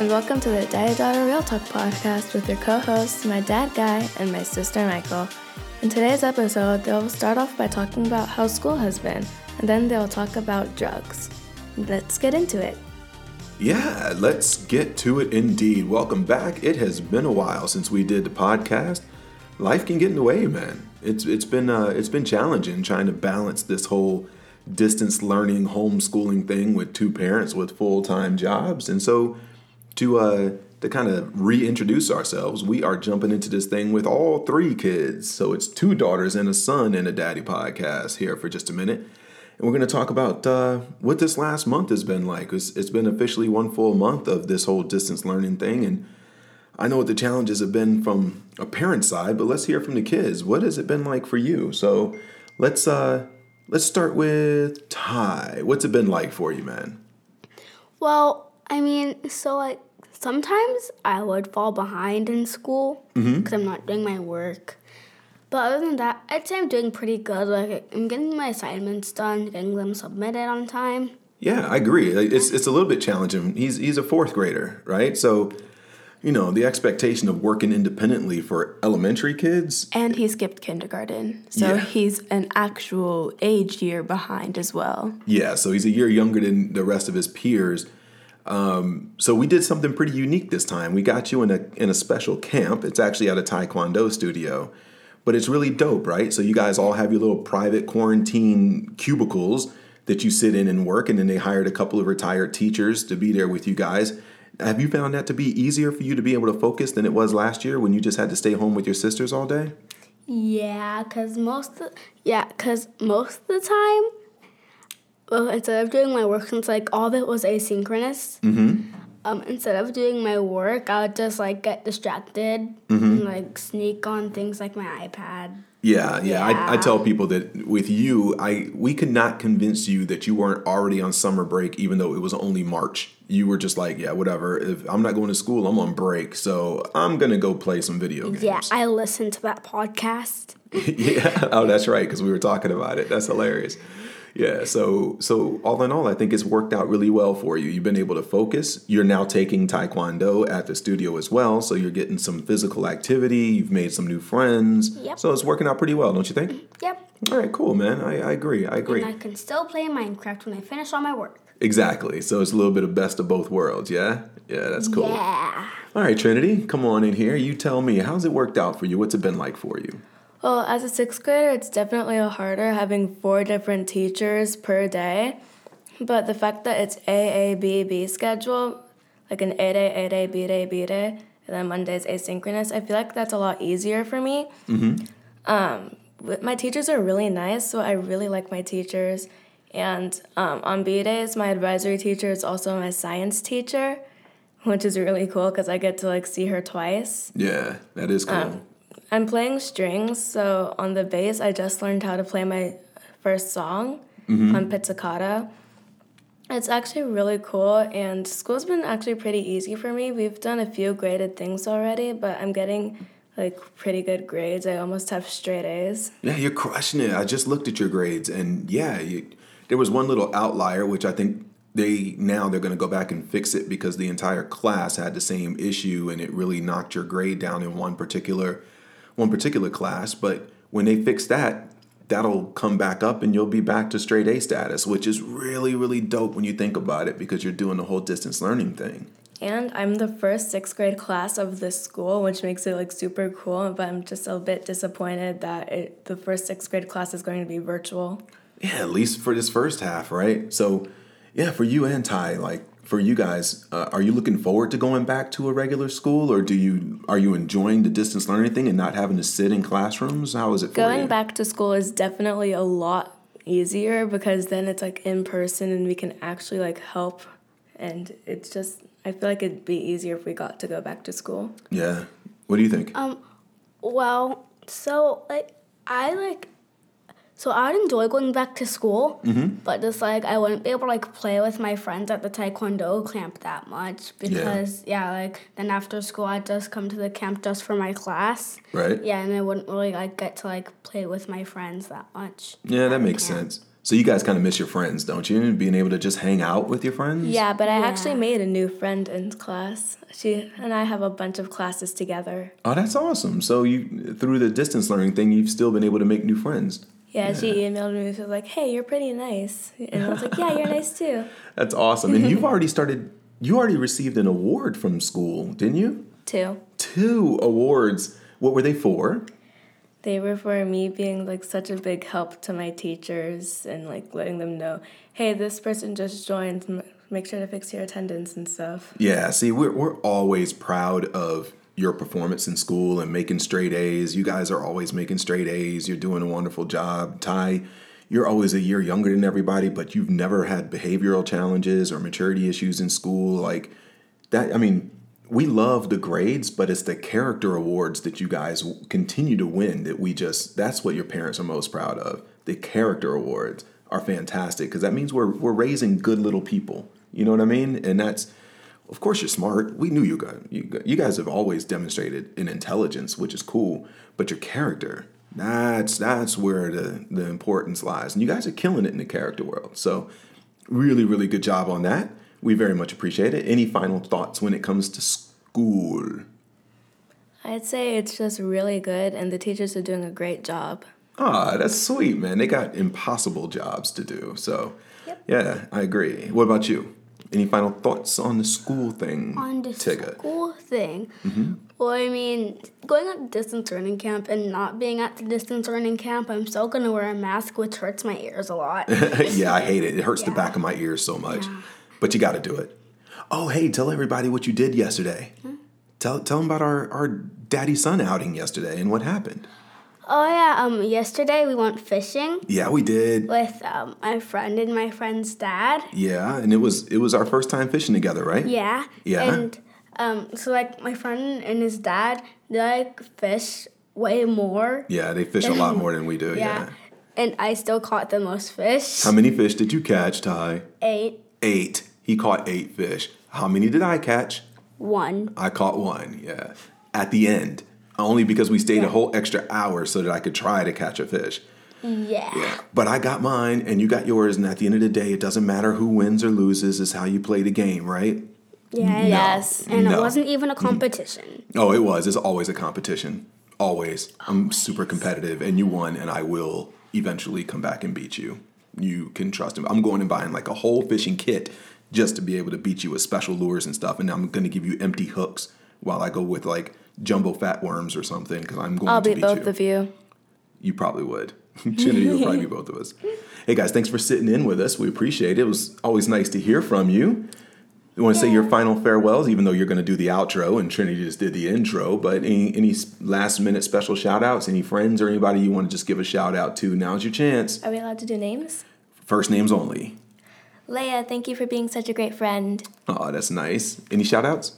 And welcome to the Daddy Daughter Real Talk podcast with your co hosts, my dad Guy and my sister Michael. In today's episode, they'll start off by talking about how school has been, and then they'll talk about drugs. Let's get into it. Yeah, let's get to it indeed. Welcome back. It has been a while since we did the podcast. Life can get in the way, man. It's it's been uh, it's been challenging trying to balance this whole distance learning homeschooling thing with two parents with full-time jobs. And so to uh to kind of reintroduce ourselves, we are jumping into this thing with all three kids. So it's two daughters and a son and a daddy podcast here for just a minute. And we're going to talk about uh, what this last month has been like. It's, it's been officially one full month of this whole distance learning thing. And I know what the challenges have been from a parent side, but let's hear from the kids. What has it been like for you? So let's uh, let's start with Ty. What's it been like for you, man? Well, I mean, so like sometimes I would fall behind in school mm-hmm. because I'm not doing my work. But other than that, I'd say I'm doing pretty good. Like I'm getting my assignments done, getting them submitted on time. Yeah, I agree. Like, It's it's a little bit challenging. He's he's a fourth grader, right? So, you know, the expectation of working independently for elementary kids. And he skipped kindergarten, so Yeah. he's an actual age year behind as well. Yeah, so he's a year younger than the rest of his peers. Um, so we did something pretty unique this time. We got you in a in a special camp. It's actually at a Taekwondo studio, but it's really dope, right? So you guys all have your little private quarantine cubicles that you sit in and work, and then they hired a couple of retired teachers to be there with you guys. Have you found that to be easier for you to be able to focus than it was last year when you just had to stay home with your sisters all day? Yeah, cause most of, yeah, cause most of the time, well, instead of doing my work, since like all of it was asynchronous, um, instead of doing my work, I would just like get distracted and like sneak on things like my iPad. Yeah, yeah. I, I tell people that with you, I we could not convince you that you weren't already on summer break, even though it was only March. You were just like, yeah, whatever. If I'm not going to school, I'm on break, so I'm gonna go play some video games. Yeah, I listened to that podcast. yeah. Oh, that's right, because we were talking about it. That's hilarious. Yeah. So so all in all, I think it's worked out really well for you. You've been able to focus. You're now taking Taekwondo at the studio as well, so you're getting some physical activity. You've made some new friends. Yep. So it's working out pretty well, don't you think? Yep. All right, cool, man. I, I agree. I agree. And I can still play Minecraft when I finish all my work. Exactly. So it's a little bit of best of both worlds, yeah? Yeah, that's cool. Yeah. All right, Trinity, come on in here. You tell me, how's it worked out for you? What's it been like for you? Well, as a sixth grader, it's definitely a harder having four different teachers per day. But the fact that it's A A B B schedule, like an A day, A day, B day, B day, and then Monday's asynchronous, I feel like that's a lot easier for me. Um, my teachers are really nice, so I really like my teachers. And um, on B days, my advisory teacher is also my science teacher, which is really cool because I get to like see her twice. Yeah, that is cool. I'm playing strings, so on the bass, I just learned how to play my first song mm-hmm. on Pizzicato. It's actually really cool, and school's been actually pretty easy for me. We've done a few graded things already, but I'm getting like pretty good grades. I almost have straight A's. yeah, you're crushing it. I just looked at your grades, and yeah, you, there was one little outlier, which I think they now they're going to go back and fix it because the entire class had the same issue, and it really knocked your grade down in one particular one particular class. But when they fix that, that'll come back up and you'll be back to straight A status, which is really, really dope when you think about it because you're doing the whole distance learning thing. And I'm the first sixth grade class of this school, which makes it like super cool. But I'm just a bit disappointed that it, the first sixth grade class is going to be virtual. Yeah, at least for this first half, right? So, yeah, for you and Ty, like for you guys, uh, are you looking forward to going back to a regular school, or do you are you enjoying the distance learning thing and not having to sit in classrooms? How is it Going back to school is definitely a lot easier because then it's like in person and we can actually like help and it's just I feel like it'd be easier if we got to go back to school. Yeah. What do you think? Um, well, so like I like, so I'd enjoy going back to school, mm-hmm. but just like I wouldn't be able to like play with my friends at the Taekwondo camp that much because yeah, like then after school I'd just come to the camp just for my class. right? Yeah, and I wouldn't really like get to like play with my friends that much. Yeah, that makes camp. sense. So you guys kind of miss your friends, don't you? Being able to just hang out with your friends. Yeah, but I Yeah. actually made a new friend in class. She and I have a bunch of classes together. Oh, that's awesome. So you through the distance learning thing, you've still been able to make new friends. Yeah, she emailed me. She was like, "Hey, you're pretty nice," and I was like, "Yeah, you're nice too." That's awesome. And you've already started. You already received an award from school, didn't you? Two. Two awards. What were they for? They were for me being like such a big help to my teachers and like letting them know, "Hey, this person just joined. Make sure to fix your attendance and stuff." Yeah, see, we're, we're always proud of your performance in school and making straight A's. You guys are always making straight A's. You're doing a wonderful job. Ty, you're always a year younger than everybody, but you've never had behavioral challenges or maturity issues in school. Like that, I mean, we love the grades, but it's the character awards that you guys continue to win that we just, that's what your parents are most proud of. The character awards are fantastic because that means we're, we're raising good little people. You know what I mean? And that's, of course, you're smart. We knew you guys. You, you guys have always demonstrated an intelligence, which is cool. But your character, that's that's where the the importance lies. And you guys are killing it in the character world. So, really, really good job on that. We very much appreciate it. Any final thoughts when it comes to school? I'd say it's just really good, and the teachers are doing a great job. Ah, that's sweet, man. They got impossible jobs to do. So, yeah, I agree. What about you? Any final thoughts on the school thing, On the Tigga? school thing. Mm-hmm. Well, I mean, going at distance learning camp and not being at the distance learning camp, I'm still gonna wear a mask, which hurts my ears a lot. yeah, I hate it. It hurts the back of my ears so much. But you got to do it. Oh, hey, tell everybody what you did yesterday. Tell tell them about our our daddy son outing yesterday and what happened. Oh yeah, um, yesterday we went fishing Yeah, we did. with um, my friend and my friend's dad. Yeah, and it was it was our first time fishing together, right? Yeah. Yeah. And um, so like my friend and his dad, they like fish way more. Yeah, they fish a lot more than we do. Yeah. Yeah. And I still caught the most fish. How many fish did you catch, Ty? Eight. Eight. He caught eight fish. How many did I catch? One. I caught one. Yeah. At the end, only because we stayed a whole extra hour so that I could try to catch a fish. Yeah. But I got mine and you got yours, and at the end of the day, it doesn't matter who wins or loses, it's how you play the game, right? Yeah. and- Yes. And No. it wasn't even a competition. Oh, it was. It's always a competition. Always. I'm super competitive, and you won, and I will eventually come back and beat you. You can trust him. I'm going and buying like a whole fishing kit just to be able to beat you with special lures and stuff, and I'm going to give you empty hooks while I go with like jumbo fat worms or something because I'm going I'll to beat both you. of you. You probably would. Trinity would probably be both of us. Hey guys, thanks for sitting in with us. We appreciate it. It was always nice to hear from you. You want to say your final farewells, even though you're going to do the outro and Trinity just did the intro. But any any last minute special shout outs, any friends or anybody you want to just give a shout out to? Now's your chance. Are we allowed to do names? First names only. Leia, thank you for being such a great friend. Oh, that's nice. Any shout outs?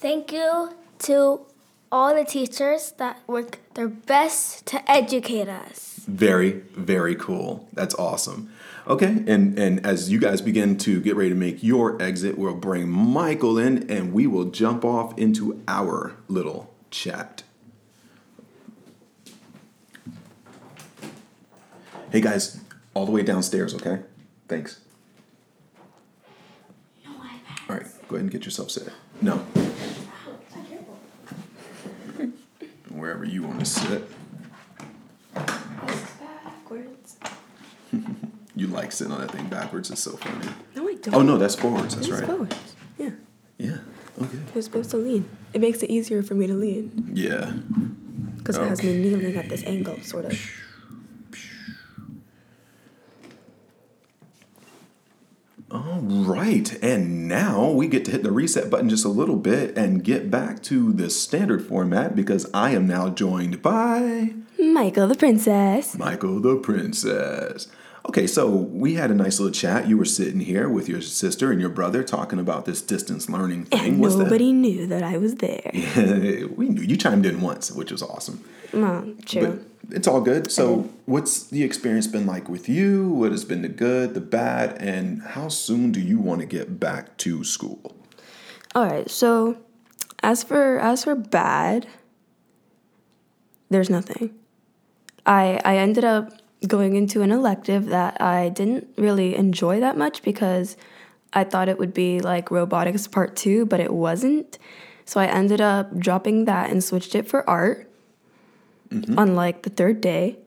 Thank you to all the teachers that work their best to educate us. Very, very cool. That's awesome. Okay, and and as you guys begin to get ready to make your exit, we'll bring Michael in and we will jump off into our little chat. Hey guys, all the way downstairs, okay? Thanks. All right, go ahead and get yourself set. No. Wherever you want to sit. Backwards. You like sitting on that thing backwards. It's so funny. No, I don't. Oh no, that's forwards. That's It's right. forwards. Yeah. Yeah. Okay. You're supposed to lean. It makes it easier for me to lean Yeah. because it has me kneeling at this angle, sort of. All right. And now we get to hit the reset button just a little bit and get back to the standard format because I am now joined by Michael the princess. Michael the Princess. Okay, so we had a nice little chat. You were sitting here with your sister and your brother talking about this distance learning thing. And What's nobody knew that I was there. that? we knew you chimed in once, which was awesome. Mom, true. But it's all good. So, what's the experience been like with you? What has been the good, the bad, and how soon do you want to get back to school? All right. So, as for as for bad, there's nothing. I I ended up going into an elective that I didn't really enjoy that much because I thought it would be like robotics part two, but it wasn't. So I ended up dropping that and switched it for art mm-hmm. on like the third day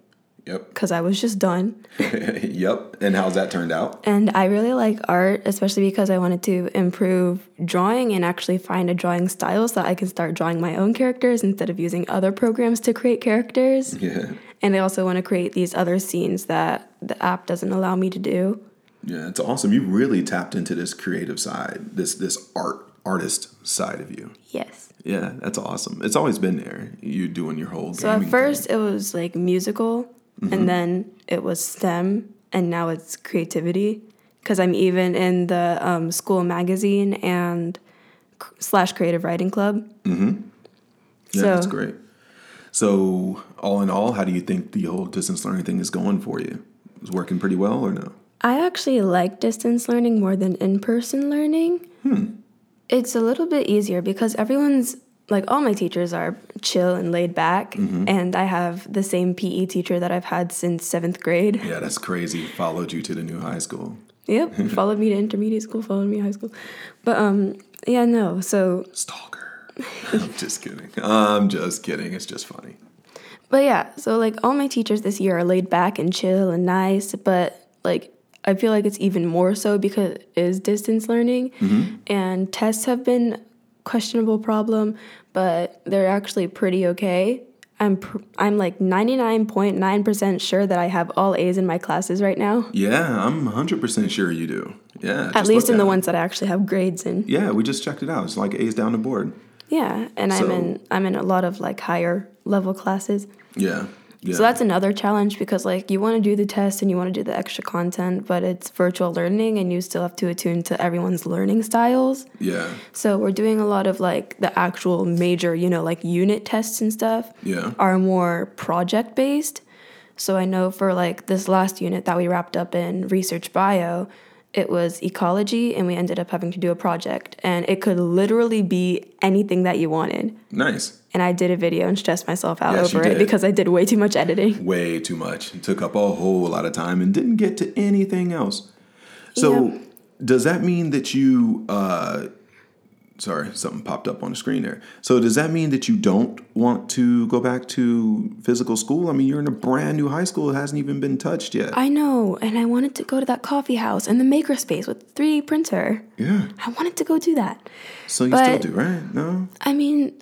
Yep. because I was just done. yep. And how's that turned out? And I really like art, especially because I wanted to improve drawing and actually find a drawing style so that I can start drawing my own characters instead of using other programs to create characters. Yeah. And I also want to create these other scenes that the app doesn't allow me to do. Yeah, it's awesome. You really tapped into this creative side, this this art artist side of you. Yes. Yeah, that's awesome. It's always been there. You doing your whole. So at first thing. it was like musical, and then it was STEM, and now it's creativity. Because I'm even in the um, school magazine and slash creative writing club. Mm-hmm. yeah, so- that's great. So all in all, how do you think the whole distance learning thing is going for you? Is working pretty well or no? I actually like distance learning more than in person learning. It's a little bit easier because everyone's like all my teachers are chill and laid back, and I have the same PE teacher that I've had since seventh grade. Yeah, that's crazy. Followed you to the new high school. Yep, followed me to intermediate school, followed me to high school. But um, yeah, no. So, Stalker. I'm just kidding. I'm just kidding. It's just funny. but yeah, so like all my teachers this year are laid back and chill and nice, but like I feel like it's even more so because it is distance learning, mm-hmm. and tests have been questionable problem, but they're actually pretty okay. I'm pr- I'm like 99.9% sure that I have all A's in my classes right now. Yeah, I'm 100% sure you do. Yeah. At least in the it. ones that I actually have grades in. Yeah, we just checked it out. It's like A's down the board. Yeah, and So- I'm in I'm in a lot of like higher level classes. Yeah. Yeah. So that's another challenge because like you want to do the test and you want to do the extra content, but it's virtual learning and you still have to attune to everyone's learning styles. yeah. So we're doing a lot of like the actual major, you know, like unit tests and stuff Yeah. are more project based. So I know for like this last unit that we wrapped up in research bio, it was ecology and we ended up having to do a project and it could literally be anything that you wanted. Nice. And I did a video and stressed myself out Yes, over it because I did way too much editing. Way too much. It took up a whole lot of time and didn't get to anything else. So, Yeah. does that mean that you, uh, sorry, something popped up on the screen there. So, does that mean that you don't want to go back to physical school? I mean, you're in a brand new high school, it hasn't even been touched yet. I know, and I wanted to go to that coffee house and the makerspace with 3D printer. yeah. I wanted to go do that. So, you still do, right? No? I mean,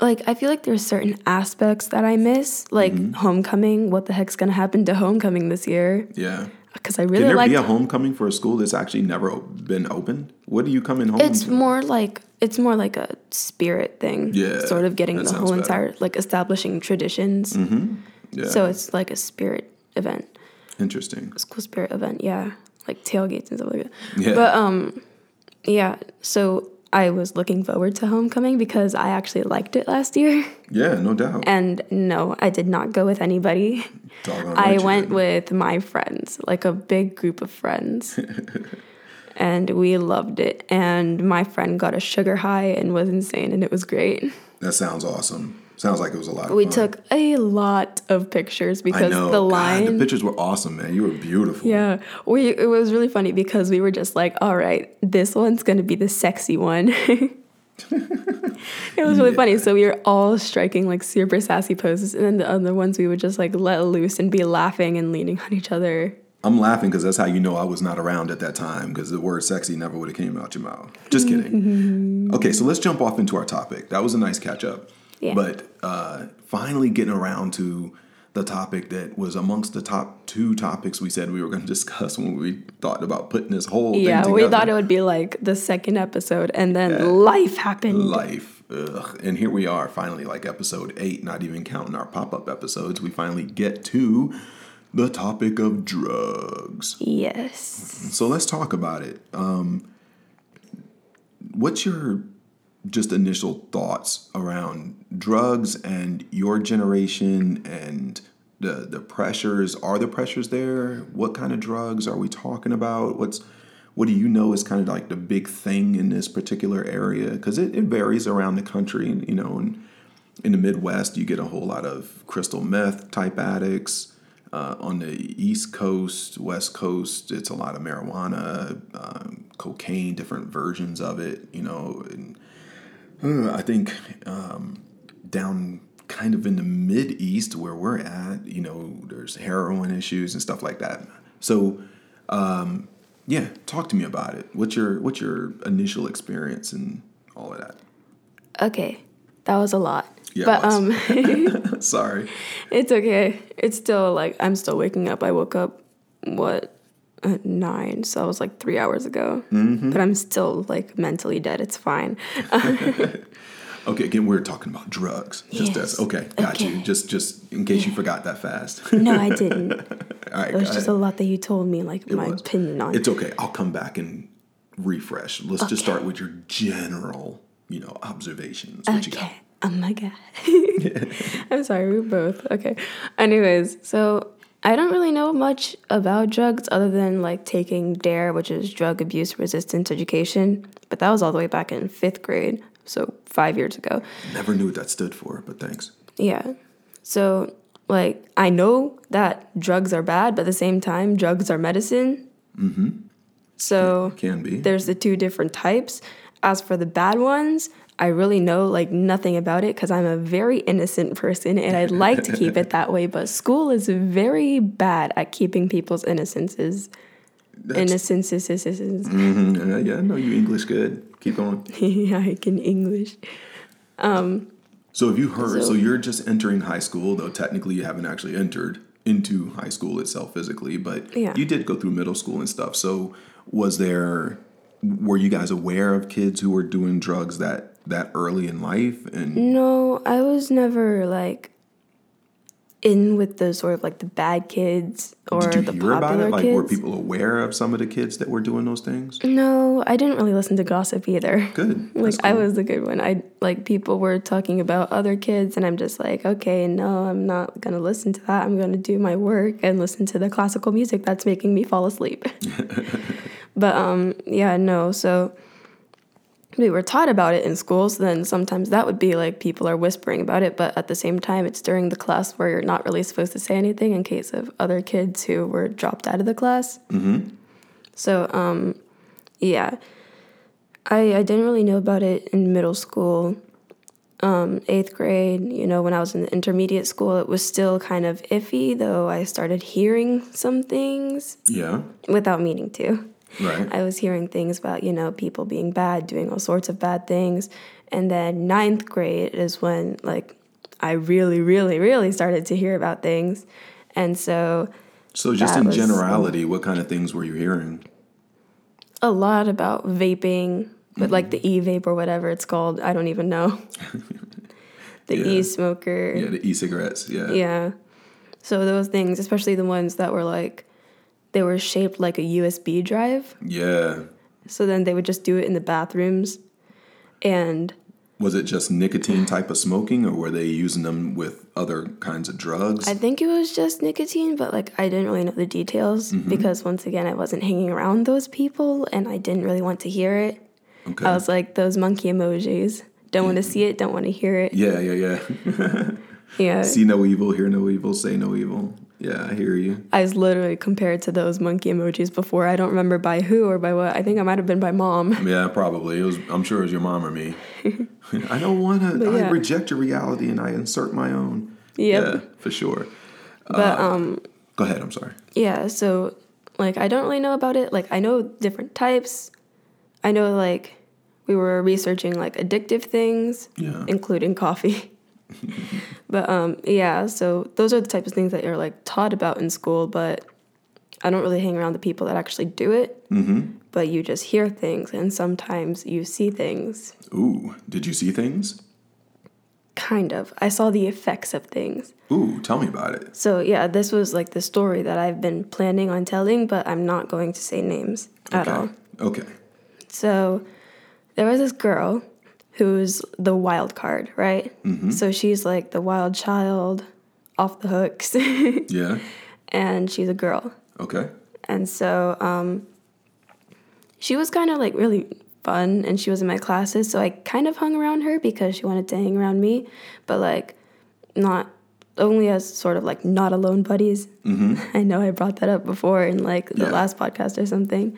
like I feel like there's certain aspects that I miss, like Mm-hmm. homecoming. What the heck's gonna happen to homecoming this year? Yeah. Because I really Can there like. be a homecoming for a school that's actually never been opened? What do you come in home It's to? more like it's more like a spirit thing. Yeah, Sort of getting the whole better. Mm-hmm. entire like establishing traditions. yeah. So it's like a spirit event, Interesting. school spirit event. Yeah, like tailgates and stuff like that. Yeah. But um, yeah. So I was looking forward to homecoming because I actually liked it last year. Yeah, no doubt. And no, I did not go with anybody. I went with my friends, like a big group of friends. and we loved it. And my friend got a sugar high and was insane, and it was great. That sounds awesome. Sounds like it was a lot of We fun. took a lot of pictures because know. the God, line. the pictures were awesome, man. You were beautiful. yeah, we it was really funny because we were just like, all right, this one's gonna be the sexy one. it was really funny. So we were all striking like super sassy poses, and then the other ones we would just like let loose and be laughing and leaning on each other. I'm laughing because that's how you know I was not around at that time because the word sexy never would have came out your mouth. Just kidding. okay, so let's jump off into our topic. That was a nice catch up. Yeah. But uh, finally getting around to the topic that was amongst the top two topics we said we were going to discuss when we thought about putting this whole Yeah, we thought it would be like the second episode, and then Yeah. life happened. life. Ugh. And here we are, finally, like episode eight, not even counting our pop up episodes. We finally get to the topic of drugs. Yes. So let's talk about it. Um, what's your just initial thoughts around drugs and your generation and the the pressures? Are the pressures there? What kind of drugs are we talking about? What's what do you know is kind of like the big thing in this particular area? Because it, it varies around the country, you know. And in the Midwest, you get a whole lot of crystal meth type addicts. Uh, on the East Coast, West Coast, it's a lot of marijuana, um, cocaine, different versions of it. You know, and uh, I think um, down kind of in the mid East where we're at, you know, there's heroin issues and stuff like that. So, um, yeah, talk to me about it. What's your what's your initial experience and all of that? Okay, that was a lot. Yeah, but um, Sorry. it's okay. It's still like I'm still waking up. I woke up what at nine, so I was like three hours ago. Mm-hmm. But I'm still like mentally dead. It's fine. Okay, again, we're talking about drugs. Just Yes. as okay, got you. Just just in case you forgot that fast. no, I didn't. All right, It was just ahead. a lot that you told me, like my was. opinion on. It's okay. I'll come back and refresh. Let's just start with your general, you know, observations. What you got? Okay. Oh my god. I'm sorry, we both. Okay. Anyways, so I don't really know much about drugs other than like taking DARE, which is drug abuse resistance education. But that was all the way back in fifth grade, so five years ago. Never knew what that stood for, but thanks. Yeah. So like I know that drugs are bad, but at the same time, drugs are medicine. Mm-hmm. So Can be. there's the two different types. As for the bad ones, I really know like nothing about it because I'm a very innocent person and I'd like to keep it that way. But school is very bad at keeping people's innocences. Innocences. Mm-hmm. Uh, yeah, I know you English good. Keep going. yeah, I can English. So have you heard? So, So- you're just entering high school, though technically you haven't actually entered into high school itself physically, but Yeah. you did go through middle school and stuff. So was there? Were you guys aware of kids who were doing drugs that that early in life? And No, I was never like in with the sort of like the bad kids or did you the hear about popular it? Like, kids. were people aware of some of the kids that were doing those things? No, I didn't really listen to gossip either. Good. Like That's I was the good one. I like people were talking about other kids and I'm just like, okay, no, I'm not to listen to that. I'm to do my work and listen to the classical music that's making me fall asleep. but um yeah, no. So we were taught about it in schools, then sometimes that would be like people are whispering about it, but at the same time it's during the class where you're not really supposed to say anything in case of other kids who were dropped out of the class. Mm-hmm. So um yeah. I, I didn't really know about it in middle school. Um, eighth grade, you know, when I was in the intermediate school, it was still kind of iffy, though I started hearing some things Yeah. without meaning to. Right. I was hearing things about, you know, people being bad, doing all sorts of bad things. And then ninth grade is when, like, I really, really, really started to hear about things. And so So just in was- generality, what kind of things were you hearing? a lot about vaping, but like the mm-hmm. e vape or whatever it's called. I don't even know. the Yeah. e smoker. Yeah, the e-cigarettes. Yeah. Yeah. So those things, especially the ones that were like, they were shaped like a USB drive. Yeah. So then they would just do it in the bathrooms. And Was it just nicotine type of smoking, or were they using them with other kinds of drugs? I think it was just nicotine, but like I didn't really know the details mm-hmm. because once again, I wasn't hanging around those people and I didn't really want to hear it. okay. I was like those monkey emojis. Don't want to see it, don't want to hear it. yeah, yeah, yeah. Yeah. See no evil, hear no evil, say no evil. Yeah, I hear you. I was literally compared to those monkey emojis before. I don't remember by who or by what. I think I might have been by mom. Yeah, probably. It was. I'm sure it was your mom or me. I don't want to. But I reject your reality and I insert my own. Yep. Yeah, for sure. But um Go ahead. I'm sorry. yeah, so like I don't really know about it. Like I know different types. I know like we were researching like addictive things, Yeah. including coffee. but um yeah, so those are the types of things that you're like taught about in school, but I don't really hang around the people that actually do it. Mm-hmm. But you just hear things, and sometimes you see things. Ooh, did you see things? Kind of. I saw the effects of things. Ooh, tell me about it. So yeah, this was like the story that I've been planning on telling, but I'm not going to say names at okay. all. Okay. So there was this girl who's the wild card, right? So she's like the wild child, off the hooks, Yeah. and she's a girl. Okay. And so um, she was kind of like really fun and she was in my classes. So I kind of hung around her because she wanted to hang around me, but like not only as sort of like not alone buddies. Mm-hmm. I know I brought that up before in like the Yeah. last podcast or something,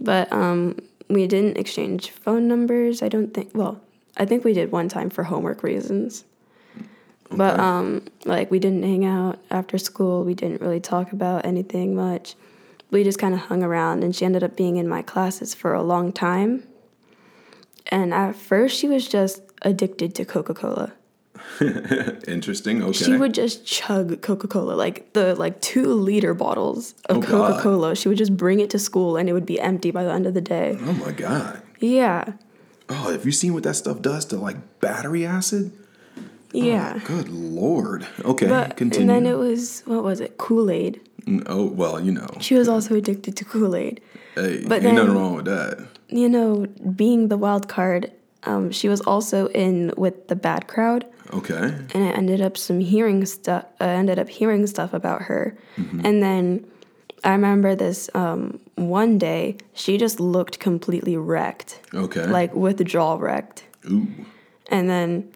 but um, we didn't exchange phone numbers. I don't think. Well, I think we did one time for homework reasons. But um, like we didn't hang out after school. We didn't really talk about anything much. We just kind of hung around, and she ended up being in my classes for a long time. And at first, she was just addicted to Coca Cola. Interesting. Okay. She would just chug Coca Cola, like the like two liter bottles of Oh, Coca Cola. She would just bring it to school, and it would be empty by the end of the day. oh my god. Yeah, Oh, have you seen what that stuff does to like battery acid? yeah. Good lord. Okay, But continue. and then it was what was it? Kool Aid. Mm, oh well, you know. She was also addicted to Kool Aid. Hey, But ain't nothing wrong with that. You know, being the wild card, um, she was also in with the bad crowd. Okay. and I ended up some hearing stuff. I ended up hearing stuff about her, Mhm. and then I remember this um, one day she just looked completely wrecked, Okay. like withdrawal wrecked, Ooh. and then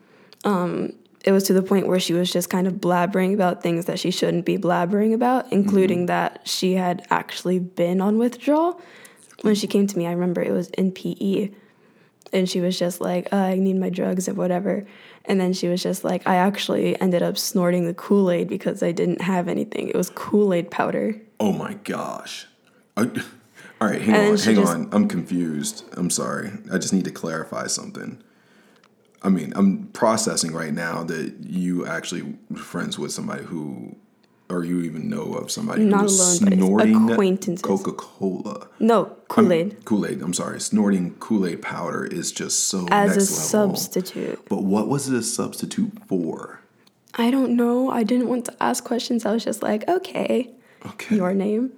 um, it was to the point where she was just kind of blabbering about things that she shouldn't be blabbering about, including that she had actually been on withdrawal. When she came to me, I remember it was in PE, and she was just like, "Uh, "I need my drugs and whatever." And then she was just like, "I actually ended up snorting the Kool Aid because I didn't have anything. It was Kool Aid powder." Oh my gosh. I- all right, hang And on, hang just- on. I'm confused. I'm sorry. I just need to clarify something. I mean, I'm processing right now that you actually were friends with somebody who, or you even know of somebody Not who was alone, snorting acquaintances. Coca Cola. No Kool Aid Kool Aid. I'm sorry. Snorting Kool Aid powder is just so as a level. substitute. But what was it a substitute for? I don't know. I didn't want to ask questions. I was just like, "Okay, Okay. your name."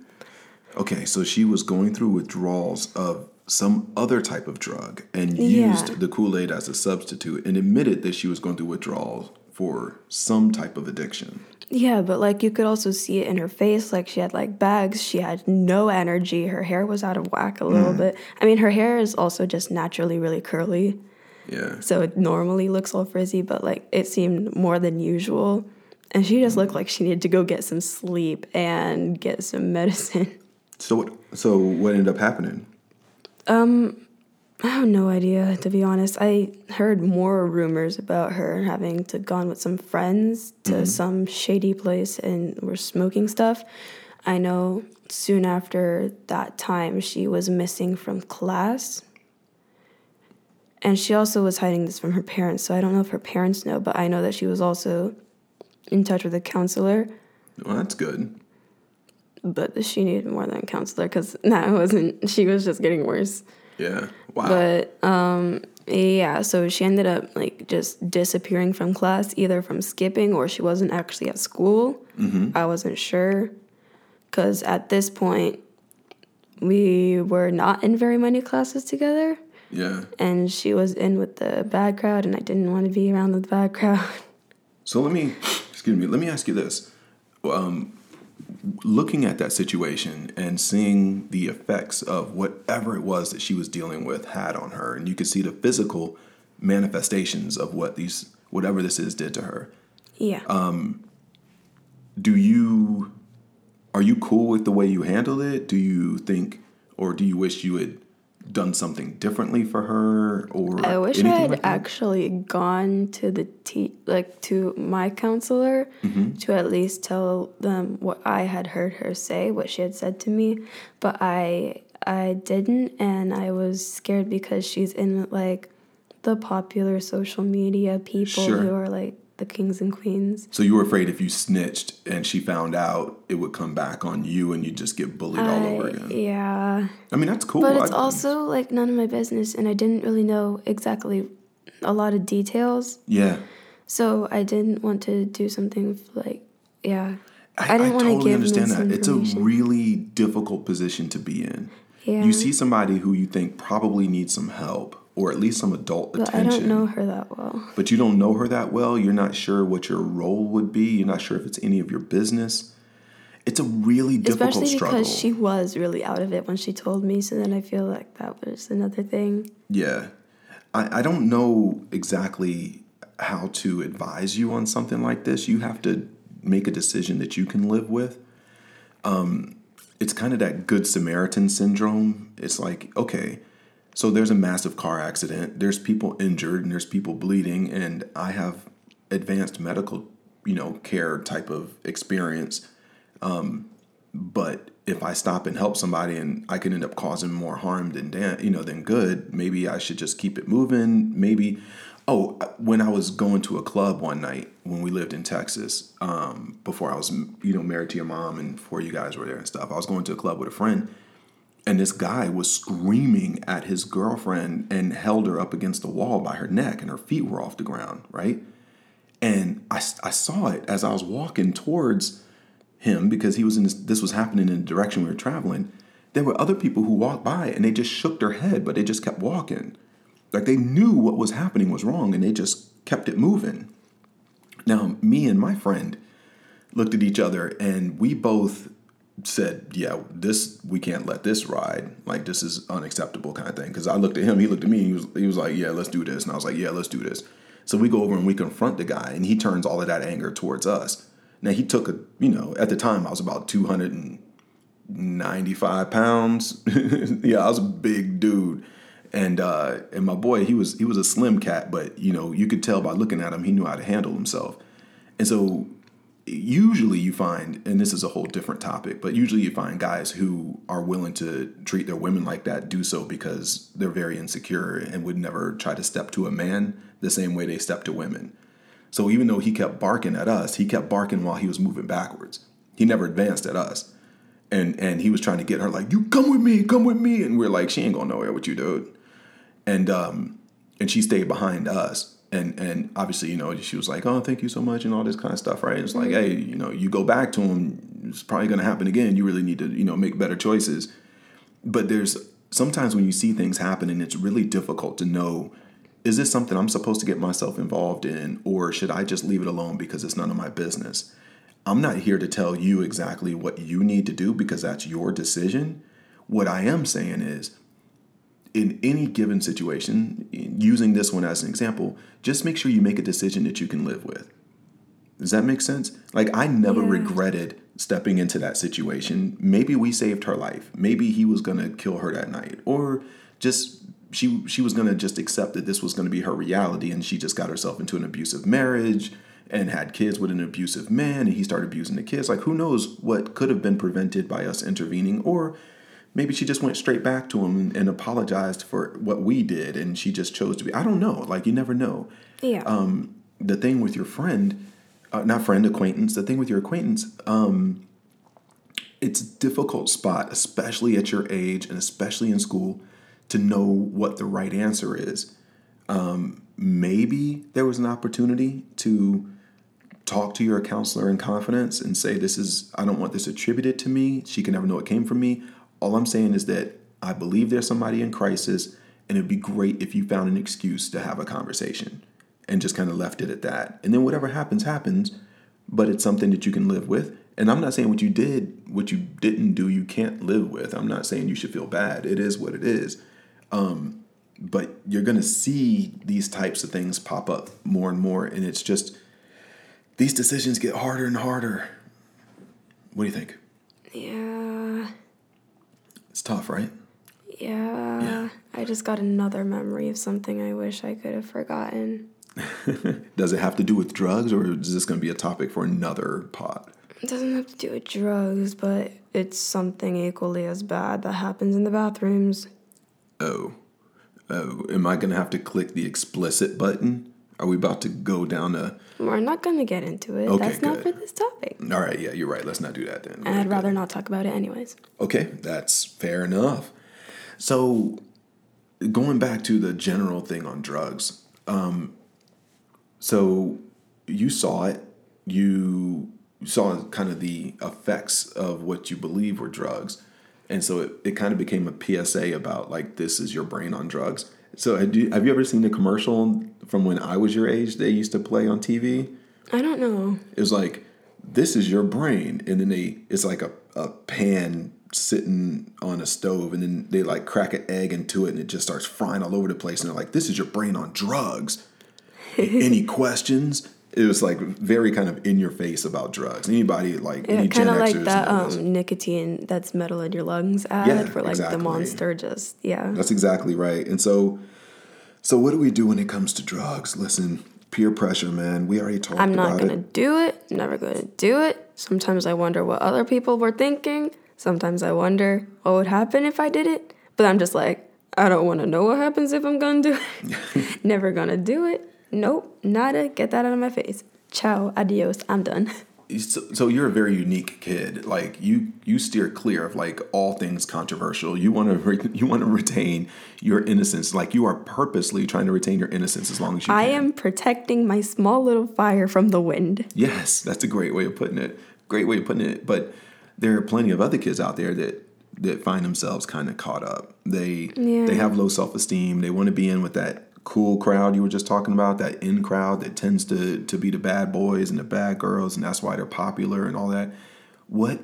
Okay, so she was going through withdrawals of some other type of drug and Yeah. used the Kool Aid as a substitute and admitted that she was going through withdrawals for some type of addiction. Yeah, but like you could also see it in her face. Like she had like bags. She had no energy. Her hair was out of whack a little mm. bit. I mean, her hair is also just naturally really curly. Yeah. So it normally looks all frizzy, but like it seemed more than usual. And she just looked mm. like she needed to go get some sleep and get some medicine. So what? So what ended up happening? Um, I have no idea, to be honest. I heard more rumors about her having to gone with some friends to mm-hmm. some shady place and were smoking stuff. I know soon after that time she was missing from class. And she also was hiding this from her parents, so I don't know if her parents know, but I know that she was also in touch with a counselor, Well, that's good. but she needed more than a counselor because that wasn't, she was just getting worse. Yeah. Wow. But um yeah, so she ended up like just disappearing from class, either from skipping or she wasn't actually at school. I wasn't sure cuz at this point we were not in very many classes together yeah. and she was in with the bad crowd and I didn't want to be around the bad crowd. So let me, excuse me, let me ask you this. Um, looking at that situation and seeing the effects of whatever it was that she was dealing with had on her, and you could see the physical manifestations of what these, whatever this is, did to her. yeah. um Do you, are you cool with the way you handled it? Do you think, or do you wish you had done something differently for her, or I wish I had like actually gone to the te- like to my counselor Mm-hmm. to at least tell them what I had heard her say, what she had said to me, but I I didn't, and I was scared because she's in like the popular social media people Sure. who are like the kings and queens. So you were afraid if you snitched and she found out, it would come back on you and you'd just get bullied all over again. yeah, I mean, that's cool. but it's I- also like none of my business, and I didn't really know exactly a lot of details. yeah. So I didn't want to do something like, yeah. I, I didn't want to totally give understand that. It's a really difficult position to be in. Yeah. You see somebody who you think probably needs some help or at least some adult But I attention. don't know her that well. But you don't know her that well. You're not sure what your role would be. You're not sure if it's any of your business. It's a really difficult Especially struggle. because she was really out of it when she told me. So then I feel like that was another thing. Yeah. I, I don't know exactly how to advise you on something like this. You have to make a decision that you can live with. Um, it's kind of that good Samaritan syndrome. It's like, okay, so there's a massive car accident, there's people injured, and there's people bleeding, and I have advanced medical, you know, care type of experience. Um, but if I stop and help somebody and I can end up causing more harm than dan- you know than good, maybe I should just keep it moving. Maybe, oh, when I was going to a club one night when we lived in Texas, um, before I was you know married to your mom and before you guys were there and stuff, I was going to a club with a friend, and this guy was screaming at his girlfriend and held her up against the wall by her neck, and her feet were off the ground, right? And I, I saw it as I was walking towards him because he was in this, this was happening in the direction we were traveling. There were other people who walked by and they just shook their head, but they just kept walking. Like they knew what was happening was wrong and they just kept it moving. Now, me and my friend looked at each other and we both said, "Yeah, this we can't let this ride. Like this is unacceptable kind of thing." Because I looked at him, he looked at me, he was he was like, "Yeah, let's do this," and I was like, "Yeah, let's do this." So we go over and we confront the guy, and he turns all of that anger towards us. Now he took a, you know, at the time I was about 295 pounds. yeah, I was a big dude. And uh and my boy, he was he was a slim cat, but you know, you could tell by looking at him he knew how to handle himself. And so usually you find and this is a whole different topic, but usually you find guys who are willing to treat their women like that do so because they're very insecure and would never try to step to a man the same way they step to women. So even though he kept barking at us, he kept barking while he was moving backwards. He never advanced at us. And and he was trying to get her like, "You come with me, come with me." And we're like, "She ain't going nowhere with you, dude." And um and she stayed behind us. And and obviously, you know, she was like, "Oh, thank you so much," and all this kind of stuff, right? It's like, mm-hmm. hey, you know, you go back to him, it's probably going to happen again. You really need to, you know, make better choices. But there's sometimes when you see things happen, and it's really difficult to know is this something I'm supposed to get myself involved in, or should I just leave it alone because it's none of my business? I'm not here to tell you exactly what you need to do because that's your decision. What I am saying is, in any given situation, using this one as an example, just make sure you make a decision that you can live with. Does that make sense? Like, I never yeah. regretted stepping into that situation. Maybe we saved her life. Maybe he was going to kill her that night. Or just she she was going to just accept that this was going to be her reality and she just got herself into an abusive marriage and had kids with an abusive man and he started abusing the kids like who knows what could have been prevented by us intervening or maybe she just went straight back to him and, and apologized for what we did and she just chose to be i don't know like you never know yeah um the thing with your friend uh, not friend acquaintance the thing with your acquaintance um it's a difficult spot especially at your age and especially in school to know what the right answer is. Um, maybe there was an opportunity to talk to your counselor in confidence and say, This is, I don't want this attributed to me. She can never know it came from me. All I'm saying is that I believe there's somebody in crisis, and it'd be great if you found an excuse to have a conversation and just kind of left it at that. And then whatever happens, happens, but it's something that you can live with. And I'm not saying what you did, what you didn't do, you can't live with. I'm not saying you should feel bad. It is what it is. Um, but you're going to see these types of things pop up more and more. And it's just, these decisions get harder and harder. What do you think? Yeah. It's tough, right? Yeah. yeah. I just got another memory of something I wish I could have forgotten. Does it have to do with drugs, or is this going to be a topic for another pod? It doesn't have to do with drugs, but it's something equally as bad that happens in the bathrooms oh, oh, am I going to have to click the explicit button? Are we about to go down a. We're not going to get into it. Okay, that's good. not for this topic. All right, yeah, you're right. Let's not do that then. And I'd good. rather not talk about it, anyways. Okay, that's fair enough. So, going back to the general thing on drugs, um, so you saw it, you saw kind of the effects of what you believe were drugs and so it, it kind of became a PSA about like this is your brain on drugs. So have you, have you ever seen the commercial from when I was your age? They used to play on TV. I don't know. It was like this is your brain, and then they it's like a, a pan sitting on a stove, and then they like crack an egg into it, and it just starts frying all over the place, and they're like, "This is your brain on drugs." any questions? It was like very kind of in your face about drugs. Anybody like Yeah, any kind of like that um, nicotine that's metal in your lungs ad Yeah, for like exactly. the monster. Just yeah. That's exactly right. And so, so what do we do when it comes to drugs? Listen, peer pressure, man. We already talked I'm not gonna it. do it. Never gonna do it. Sometimes I wonder what other people were thinking. Sometimes I wonder what would happen if I did it. But I'm just like, I don't want to know what happens if I'm gonna do it. Never gonna do it. Nope, nada. Get that out of my face. Ciao, adios. I'm done. So, so you're a very unique kid. Like you, you steer clear of like all things controversial. You want to, re- you want to retain your innocence. Like you are purposely trying to retain your innocence as long as you I can. am protecting my small little fire from the wind. Yes, that's a great way of putting it. Great way of putting it. But there are plenty of other kids out there that that find themselves kind of caught up. They Yeah. they have low self esteem. They want to be in with that cool crowd you were just talking about, that in crowd that tends to to be the bad boys and the bad girls, and that's why they're popular and all that. What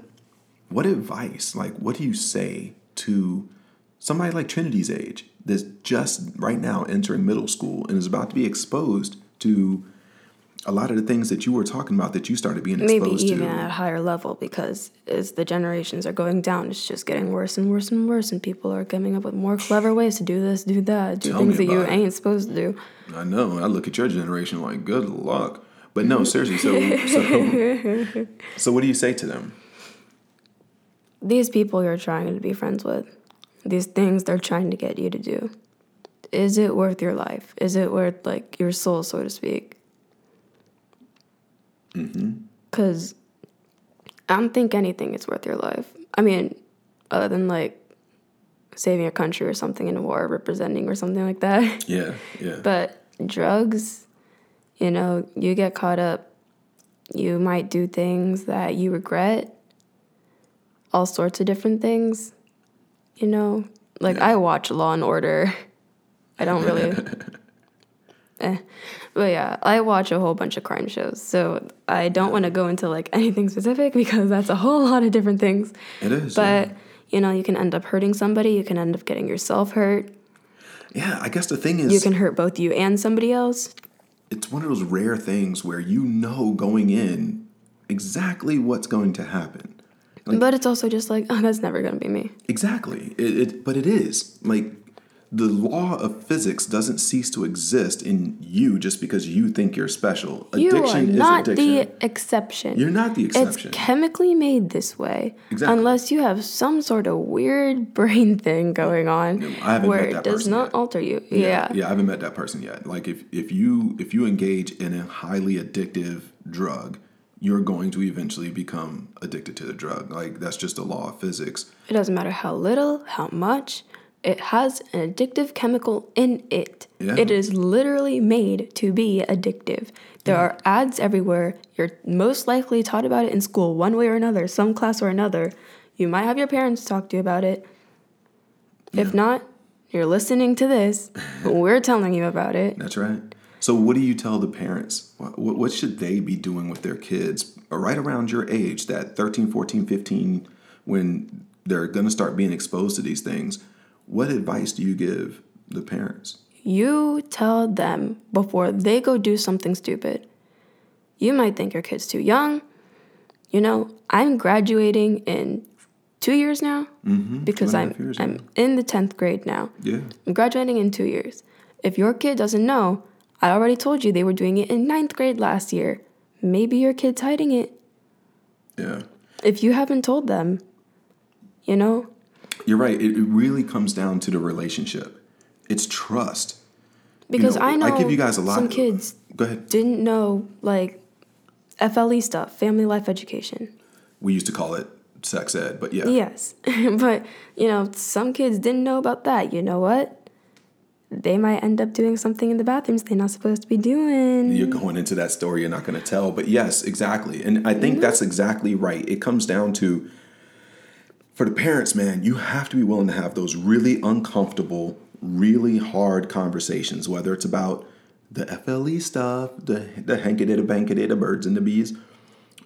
what advice, like what do you say to somebody like Trinity's age that's just right now entering middle school and is about to be exposed to a lot of the things that you were talking about that you started being Maybe exposed even to. at a higher level because as the generations are going down, it's just getting worse and worse and worse, and people are coming up with more clever ways to do this, do that, do Tell things that you it. ain't supposed to do. I know. I look at your generation like, good luck. But no, seriously. So, so, so what do you say to them? These people you're trying to be friends with, these things they're trying to get you to do, is it worth your life? Is it worth like your soul, so to speak? Mm-hmm. Because I don't think anything is worth your life. I mean, other than like saving a country or something in a war, representing or something like that. Yeah, yeah. But drugs, you know, you get caught up, you might do things that you regret, all sorts of different things. You know, like Yeah. I watch Law and Order. I don't really. eh. But yeah, I watch a whole bunch of crime shows. So I don't want to go into like anything specific because that's a whole lot of different things. it is. But, you know, you can end up hurting somebody, you can end up getting yourself hurt. yeah. yeah, I guess the thing is, You can hurt both you and somebody else. it's one of those rare things where you know going in exactly what's going to happen. Like- but it's also just like, oh, that's never going to be me. Exactly. It, it but it is like the law of physics doesn't cease to exist in you just because you think you're special. You are Addiction not is addiction. the exception. You're not the exception. It's chemically made this way. Exactly. Unless you have some sort of weird brain thing going on where it does not yet. alter you. Yeah. yeah, I haven't met that person yet. Like if if you if you engage in a highly addictive drug, you're going to eventually become addicted to the drug. Like that's just a law of physics. It doesn't matter how little, how much. It has an addictive chemical in it. Yeah. It is literally made to be addictive. There are ads everywhere. You're most likely taught about it in school, one way or another, some class or another. You might have your parents talk to you about it. If not, you're listening to this. We're telling you about it. That's right. So what do you tell the parents? What, what what should they be doing with their kids right around your age, that 13, 14, 15 when they're going to start being exposed to these things? What advice do you give the parents? You tell them before they go do something stupid. You might think your kid's too young. You know, I'm graduating in two years now mm-hmm. because and a I'm I'm in the tenth grade now. Yeah. I'm graduating in two years. If your kid doesn't know, I already told you they were doing it in ninth grade last year. Maybe your kid's hiding it. Yeah. If you haven't told them, you know, You're right. It, it really comes down to the relationship. It's trust. You because know, I know I give you guys a lot some kids Go ahead. didn't know like FLE stuff, family life education. We used to call it sex ed, but yeah. Yes. but, you know, some kids didn't know about that. You know what? They might end up doing something in the bathrooms they're not supposed to be doing. You're going into that story you're not going to tell. But yes, exactly. And I think that's exactly right. It comes down to for the parents, man, you have to be willing to have those really uncomfortable, really hard conversations, whether it's about the FLE stuff, the the banky da birds and the bees,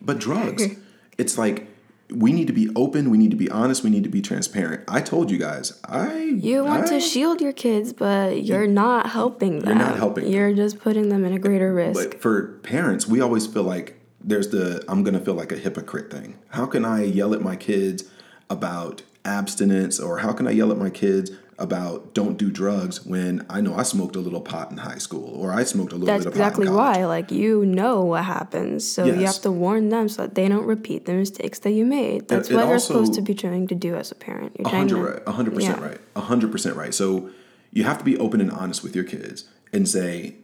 but drugs. it's like we need to be open. We need to be honest. We need to be transparent. I told you guys. I You want I, to shield your kids, but you're not helping them. You're not helping. You're just putting them in a greater risk. But for parents, we always feel like there's the I'm gonna feel like a hypocrite thing. How can I yell at my kids about abstinence, or how can I yell at my kids about don't do drugs when I know I smoked a little pot in high school, or I smoked a little That's bit of pot in exactly why. Like you know what happens, so you have to warn them so that they don't repeat the mistakes that you made. That's it what you're supposed to be trying to do as a parent. You're A trying hundred to, right, hundred percent Yeah. right, hundred percent right. So you have to be open and honest with your kids and say,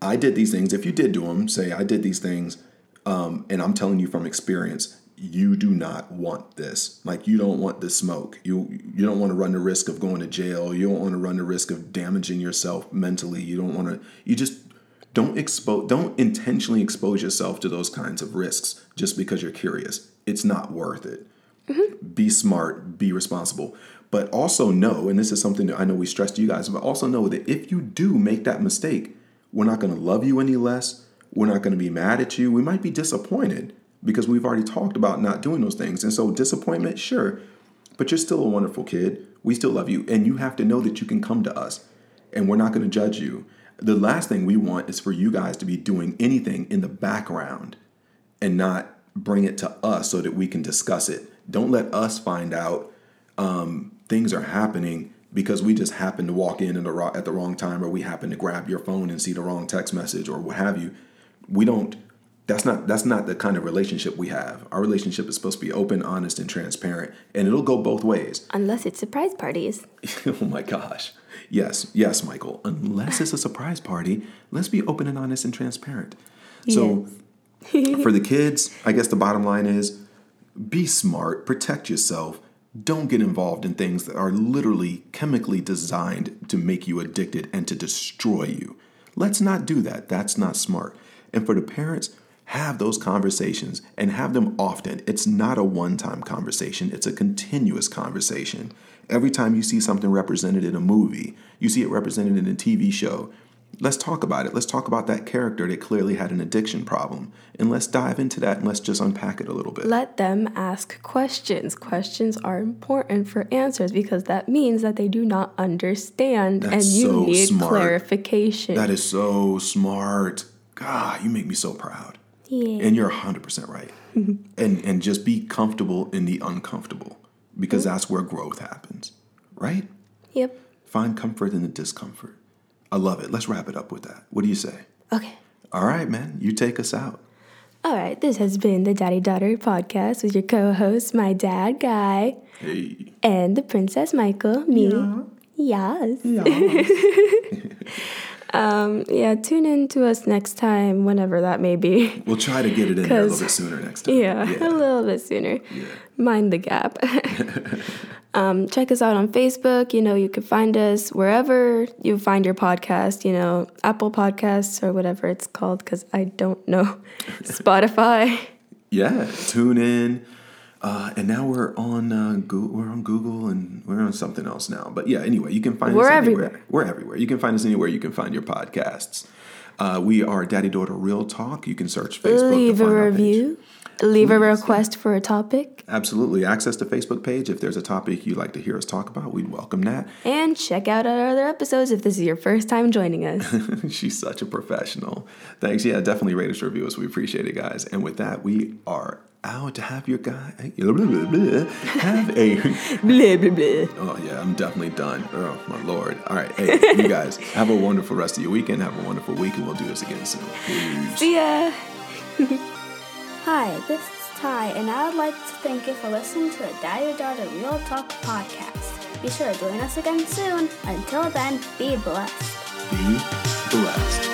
"I did these things." If you did do them, say, "I did these things," um, and I'm telling you from experience, you do not want this. Like you don't want the smoke. You you don't want to run the risk of going to jail. You don't want to run the risk of damaging yourself mentally. You don't want to. You just don't expose. Don't intentionally expose yourself to those kinds of risks just because you're curious. It's not worth it mm-hmm. be smart, be responsible. But also know, and this is something that I know we stress to you guys, but also know that if you do make that mistake, we're not going to love you any less. We're not going to be mad at you. We might be disappointed because we've already talked about not doing those things. And so, disappointment, sure, but you're still a wonderful kid. We still love you. And you have to know that you can come to us and we're not going to judge you. The last thing we want is for you guys to be doing anything in the background and not bring it to us so that we can discuss it. Don't let us find out um, things are happening because we just happen to walk in at the, ro- at the wrong time or we happen to grab your phone and see the wrong text message or what have you. We don't. That's not that's not the kind of relationship we have. Our relationship is supposed to be open, honest, and transparent, and it'll go both ways. unless it's surprise parties. oh my gosh. Yes, yes, Michael. Unless it's a surprise party, let's be open and honest and transparent. So, for the kids, I guess the bottom line is be smart, protect yourself. Don't get involved in things that are literally chemically designed to make you addicted and to destroy you. Let's not do that. That's not smart. And for the parents, have those conversations and have them often. It's not a one time conversation, it's a continuous conversation. Every time you see something represented in a movie, you see it represented in a TV show, let's talk about it. Let's talk about that character that clearly had an addiction problem. And let's dive into that and let's just unpack it a little bit. Let them ask questions. Questions are important for answers because that means that they do not understand and That's you so need smart. clarification. that is so smart. God, you make me so proud. Yeah. And you're 100% right. Mm-hmm. and and just be comfortable in the uncomfortable because mm-hmm. that's where growth happens. Right? Yep. Find comfort in the discomfort. I love it. Let's wrap it up with that. What do you say? Okay. All right, man. You take us out. All right. This has been the Daddy Daughter podcast with your co host, my dad, Guy, Hey. and the Princess Michael, me. Yes. um, yeah, tune in to us next time, whenever that may be. We'll try to get it in there a little bit sooner next time. Yeah, a little bit sooner. Yeah. Mind the gap. um, check us out on Facebook. You know, you can find us wherever you find your podcast, you know, Apple Podcasts or whatever it's called, because I don't know. Spotify. Yeah, tune in. Uh, and now we're on uh, Google, we're on Google and we're on something else now. But yeah, anyway, you can find We're us anywhere. everywhere. We're everywhere. You can find us anywhere you can find your podcasts. Uh, we are Daddy Daughter Real Talk. You can search Facebook. to Leave a find our page. review. Leave a request for a topic. Absolutely. Access the Facebook page. If there's a topic you'd like to hear us talk about, we'd welcome that. And check out our other episodes if this is your first time joining us. She's such a professional. Thanks. Yeah, definitely rate us, review us. We appreciate it, guys. And with that, we are out to have your guy eh, have a blah, blah, blah. Oh yeah, I'm definitely done. Oh my lord. All right, hey, you guys have a wonderful rest of your weekend. Have a wonderful week, and we'll do this again soon. Peace. See ya. Hi, this is Ty, and I would like to thank you for listening to the Daddy Daughter Real Talk podcast. Be sure to join us again soon. Until then, be blessed. Be blessed.